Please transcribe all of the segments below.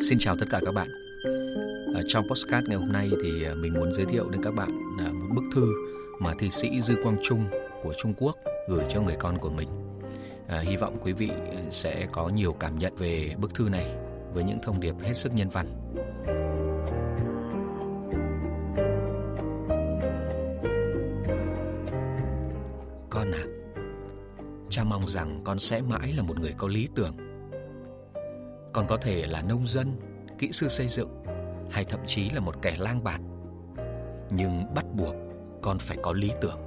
Xin chào tất cả các bạn. Ở trong postcard ngày hôm nay thì à, mình muốn giới thiệu đến các bạn à, một bức thư mà thi sĩ Dư Quang Trung của Trung Quốc gửi cho người con của mình. À, hy vọng quý vị à, sẽ có nhiều cảm nhận về bức thư này với những thông điệp hết sức nhân văn. Con à, cha mong rằng con sẽ mãi là một người có lý tưởng còn có thể là nông dân, kỹ sư xây dựng hay thậm chí là một kẻ lang bạt. Nhưng bắt buộc con phải có lý tưởng.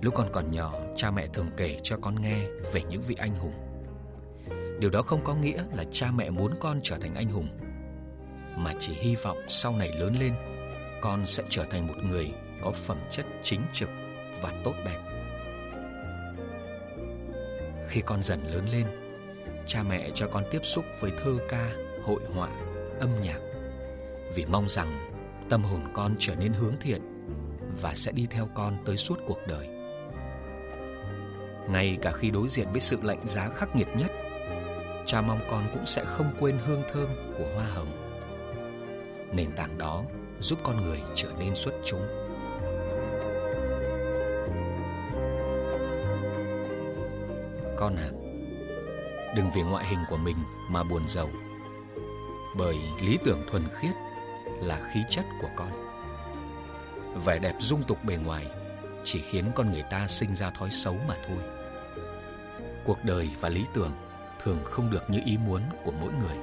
Lúc con còn nhỏ, cha mẹ thường kể cho con nghe về những vị anh hùng. Điều đó không có nghĩa là cha mẹ muốn con trở thành anh hùng, mà chỉ hy vọng sau này lớn lên, con sẽ trở thành một người có phẩm chất chính trực và tốt đẹp. Khi con dần lớn lên, cha mẹ cho con tiếp xúc với thơ ca, hội họa, âm nhạc vì mong rằng tâm hồn con trở nên hướng thiện và sẽ đi theo con tới suốt cuộc đời. Ngay cả khi đối diện với sự lạnh giá khắc nghiệt nhất, cha mong con cũng sẽ không quên hương thơm của hoa hồng. Nền tảng đó giúp con người trở nên xuất chúng. Con à, đừng vì ngoại hình của mình mà buồn giàu. Bởi lý tưởng thuần khiết là khí chất của con. Vẻ đẹp dung tục bề ngoài chỉ khiến con người ta sinh ra thói xấu mà thôi. Cuộc đời và lý tưởng thường không được như ý muốn của mỗi người.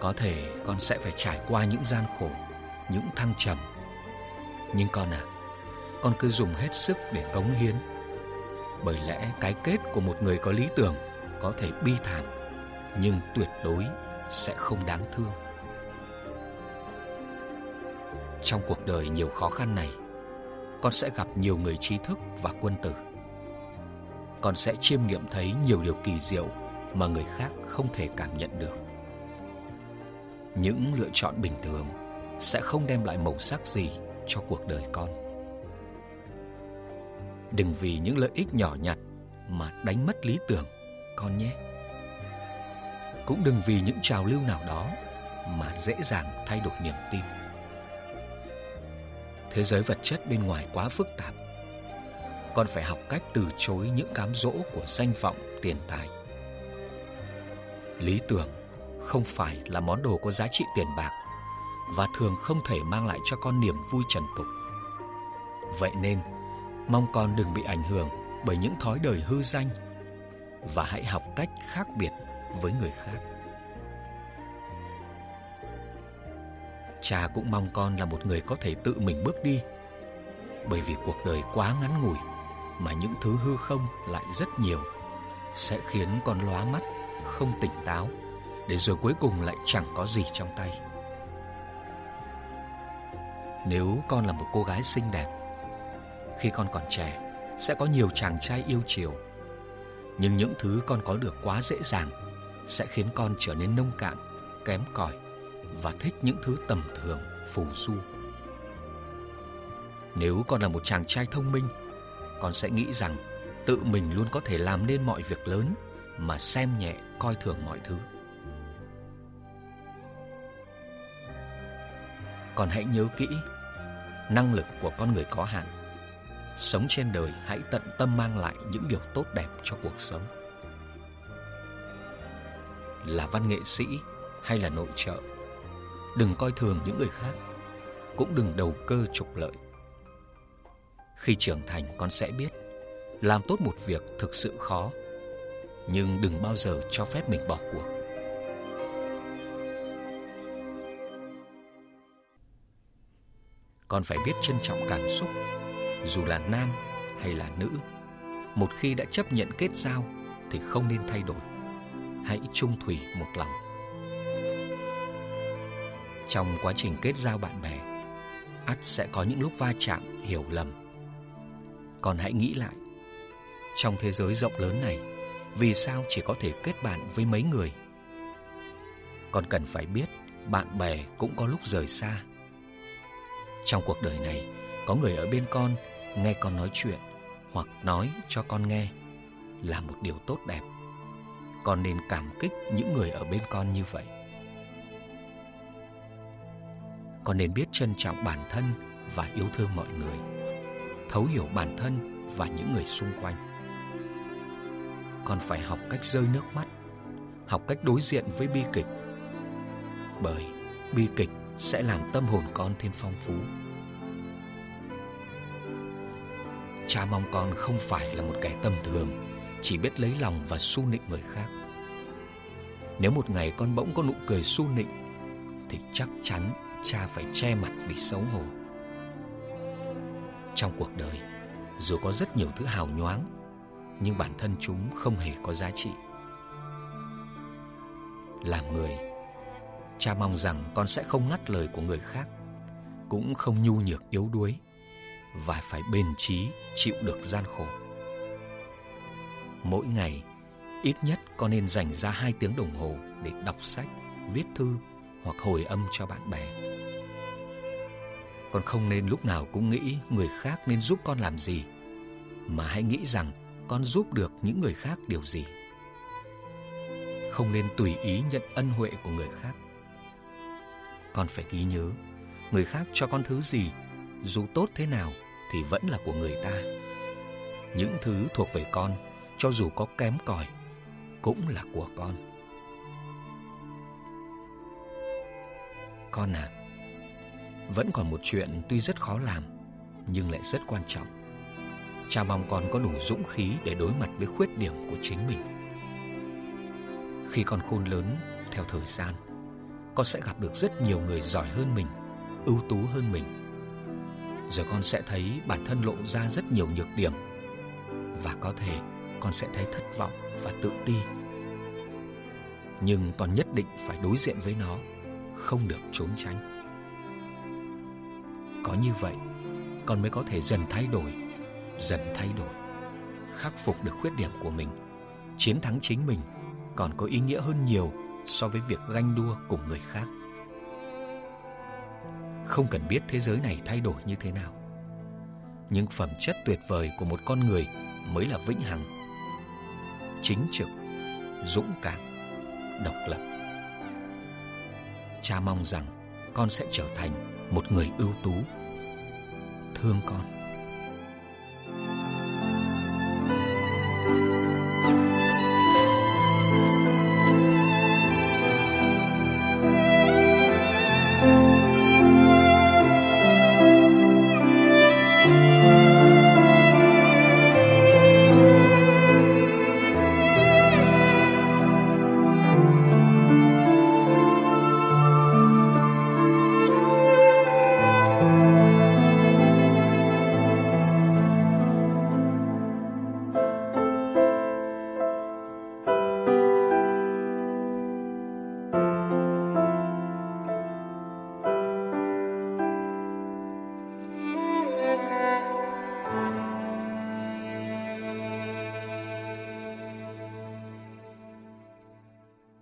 Có thể con sẽ phải trải qua những gian khổ, những thăng trầm. Nhưng con à, con cứ dùng hết sức để cống hiến bởi lẽ cái kết của một người có lý tưởng có thể bi thảm nhưng tuyệt đối sẽ không đáng thương. Trong cuộc đời nhiều khó khăn này, con sẽ gặp nhiều người trí thức và quân tử. Con sẽ chiêm nghiệm thấy nhiều điều kỳ diệu mà người khác không thể cảm nhận được. Những lựa chọn bình thường sẽ không đem lại màu sắc gì cho cuộc đời con. Đừng vì những lợi ích nhỏ nhặt mà đánh mất lý tưởng, con nhé. Cũng đừng vì những trào lưu nào đó mà dễ dàng thay đổi niềm tin. Thế giới vật chất bên ngoài quá phức tạp. Con phải học cách từ chối những cám dỗ của danh vọng, tiền tài. Lý tưởng không phải là món đồ có giá trị tiền bạc và thường không thể mang lại cho con niềm vui trần tục. Vậy nên, Mong con đừng bị ảnh hưởng bởi những thói đời hư danh và hãy học cách khác biệt với người khác. Cha cũng mong con là một người có thể tự mình bước đi bởi vì cuộc đời quá ngắn ngủi mà những thứ hư không lại rất nhiều sẽ khiến con lóa mắt, không tỉnh táo để rồi cuối cùng lại chẳng có gì trong tay. Nếu con là một cô gái xinh đẹp khi con còn trẻ sẽ có nhiều chàng trai yêu chiều. Nhưng những thứ con có được quá dễ dàng sẽ khiến con trở nên nông cạn, kém cỏi và thích những thứ tầm thường, phù du. Nếu con là một chàng trai thông minh, con sẽ nghĩ rằng tự mình luôn có thể làm nên mọi việc lớn mà xem nhẹ coi thường mọi thứ. Còn hãy nhớ kỹ, năng lực của con người có hạn sống trên đời hãy tận tâm mang lại những điều tốt đẹp cho cuộc sống. Là văn nghệ sĩ hay là nội trợ, đừng coi thường những người khác, cũng đừng đầu cơ trục lợi. Khi trưởng thành con sẽ biết, làm tốt một việc thực sự khó, nhưng đừng bao giờ cho phép mình bỏ cuộc. Con phải biết trân trọng cảm xúc dù là nam hay là nữ, một khi đã chấp nhận kết giao thì không nên thay đổi. Hãy trung thủy một lòng. Trong quá trình kết giao bạn bè, ắt sẽ có những lúc va chạm, hiểu lầm. Còn hãy nghĩ lại, trong thế giới rộng lớn này, vì sao chỉ có thể kết bạn với mấy người? Còn cần phải biết, bạn bè cũng có lúc rời xa. Trong cuộc đời này, có người ở bên con nghe con nói chuyện hoặc nói cho con nghe là một điều tốt đẹp con nên cảm kích những người ở bên con như vậy. Con nên biết trân trọng bản thân và yêu thương mọi người, thấu hiểu bản thân và những người xung quanh. Con phải học cách rơi nước mắt, học cách đối diện với bi kịch. Bởi bi kịch sẽ làm tâm hồn con thêm phong phú. Cha mong con không phải là một kẻ tầm thường, chỉ biết lấy lòng và su nịnh người khác. Nếu một ngày con bỗng có nụ cười su nịnh, thì chắc chắn cha phải che mặt vì xấu hổ. Trong cuộc đời, dù có rất nhiều thứ hào nhoáng, nhưng bản thân chúng không hề có giá trị. Làm người, cha mong rằng con sẽ không ngắt lời của người khác, cũng không nhu nhược yếu đuối và phải bền trí chịu được gian khổ. Mỗi ngày, ít nhất con nên dành ra hai tiếng đồng hồ để đọc sách, viết thư hoặc hồi âm cho bạn bè. Con không nên lúc nào cũng nghĩ người khác nên giúp con làm gì, mà hãy nghĩ rằng con giúp được những người khác điều gì. Không nên tùy ý nhận ân huệ của người khác. Con phải ghi nhớ, người khác cho con thứ gì, dù tốt thế nào thì vẫn là của người ta. Những thứ thuộc về con, cho dù có kém cỏi, cũng là của con. Con à, vẫn còn một chuyện tuy rất khó làm, nhưng lại rất quan trọng. Cha mong con có đủ dũng khí để đối mặt với khuyết điểm của chính mình. Khi con khôn lớn theo thời gian, con sẽ gặp được rất nhiều người giỏi hơn mình, ưu tú hơn mình rồi con sẽ thấy bản thân lộ ra rất nhiều nhược điểm. Và có thể con sẽ thấy thất vọng và tự ti. Nhưng con nhất định phải đối diện với nó, không được trốn tránh. Có như vậy, con mới có thể dần thay đổi, dần thay đổi, khắc phục được khuyết điểm của mình, chiến thắng chính mình còn có ý nghĩa hơn nhiều so với việc ganh đua cùng người khác không cần biết thế giới này thay đổi như thế nào. Nhưng phẩm chất tuyệt vời của một con người mới là vĩnh hằng. Chính trực, dũng cảm, độc lập. Cha mong rằng con sẽ trở thành một người ưu tú. Thương con.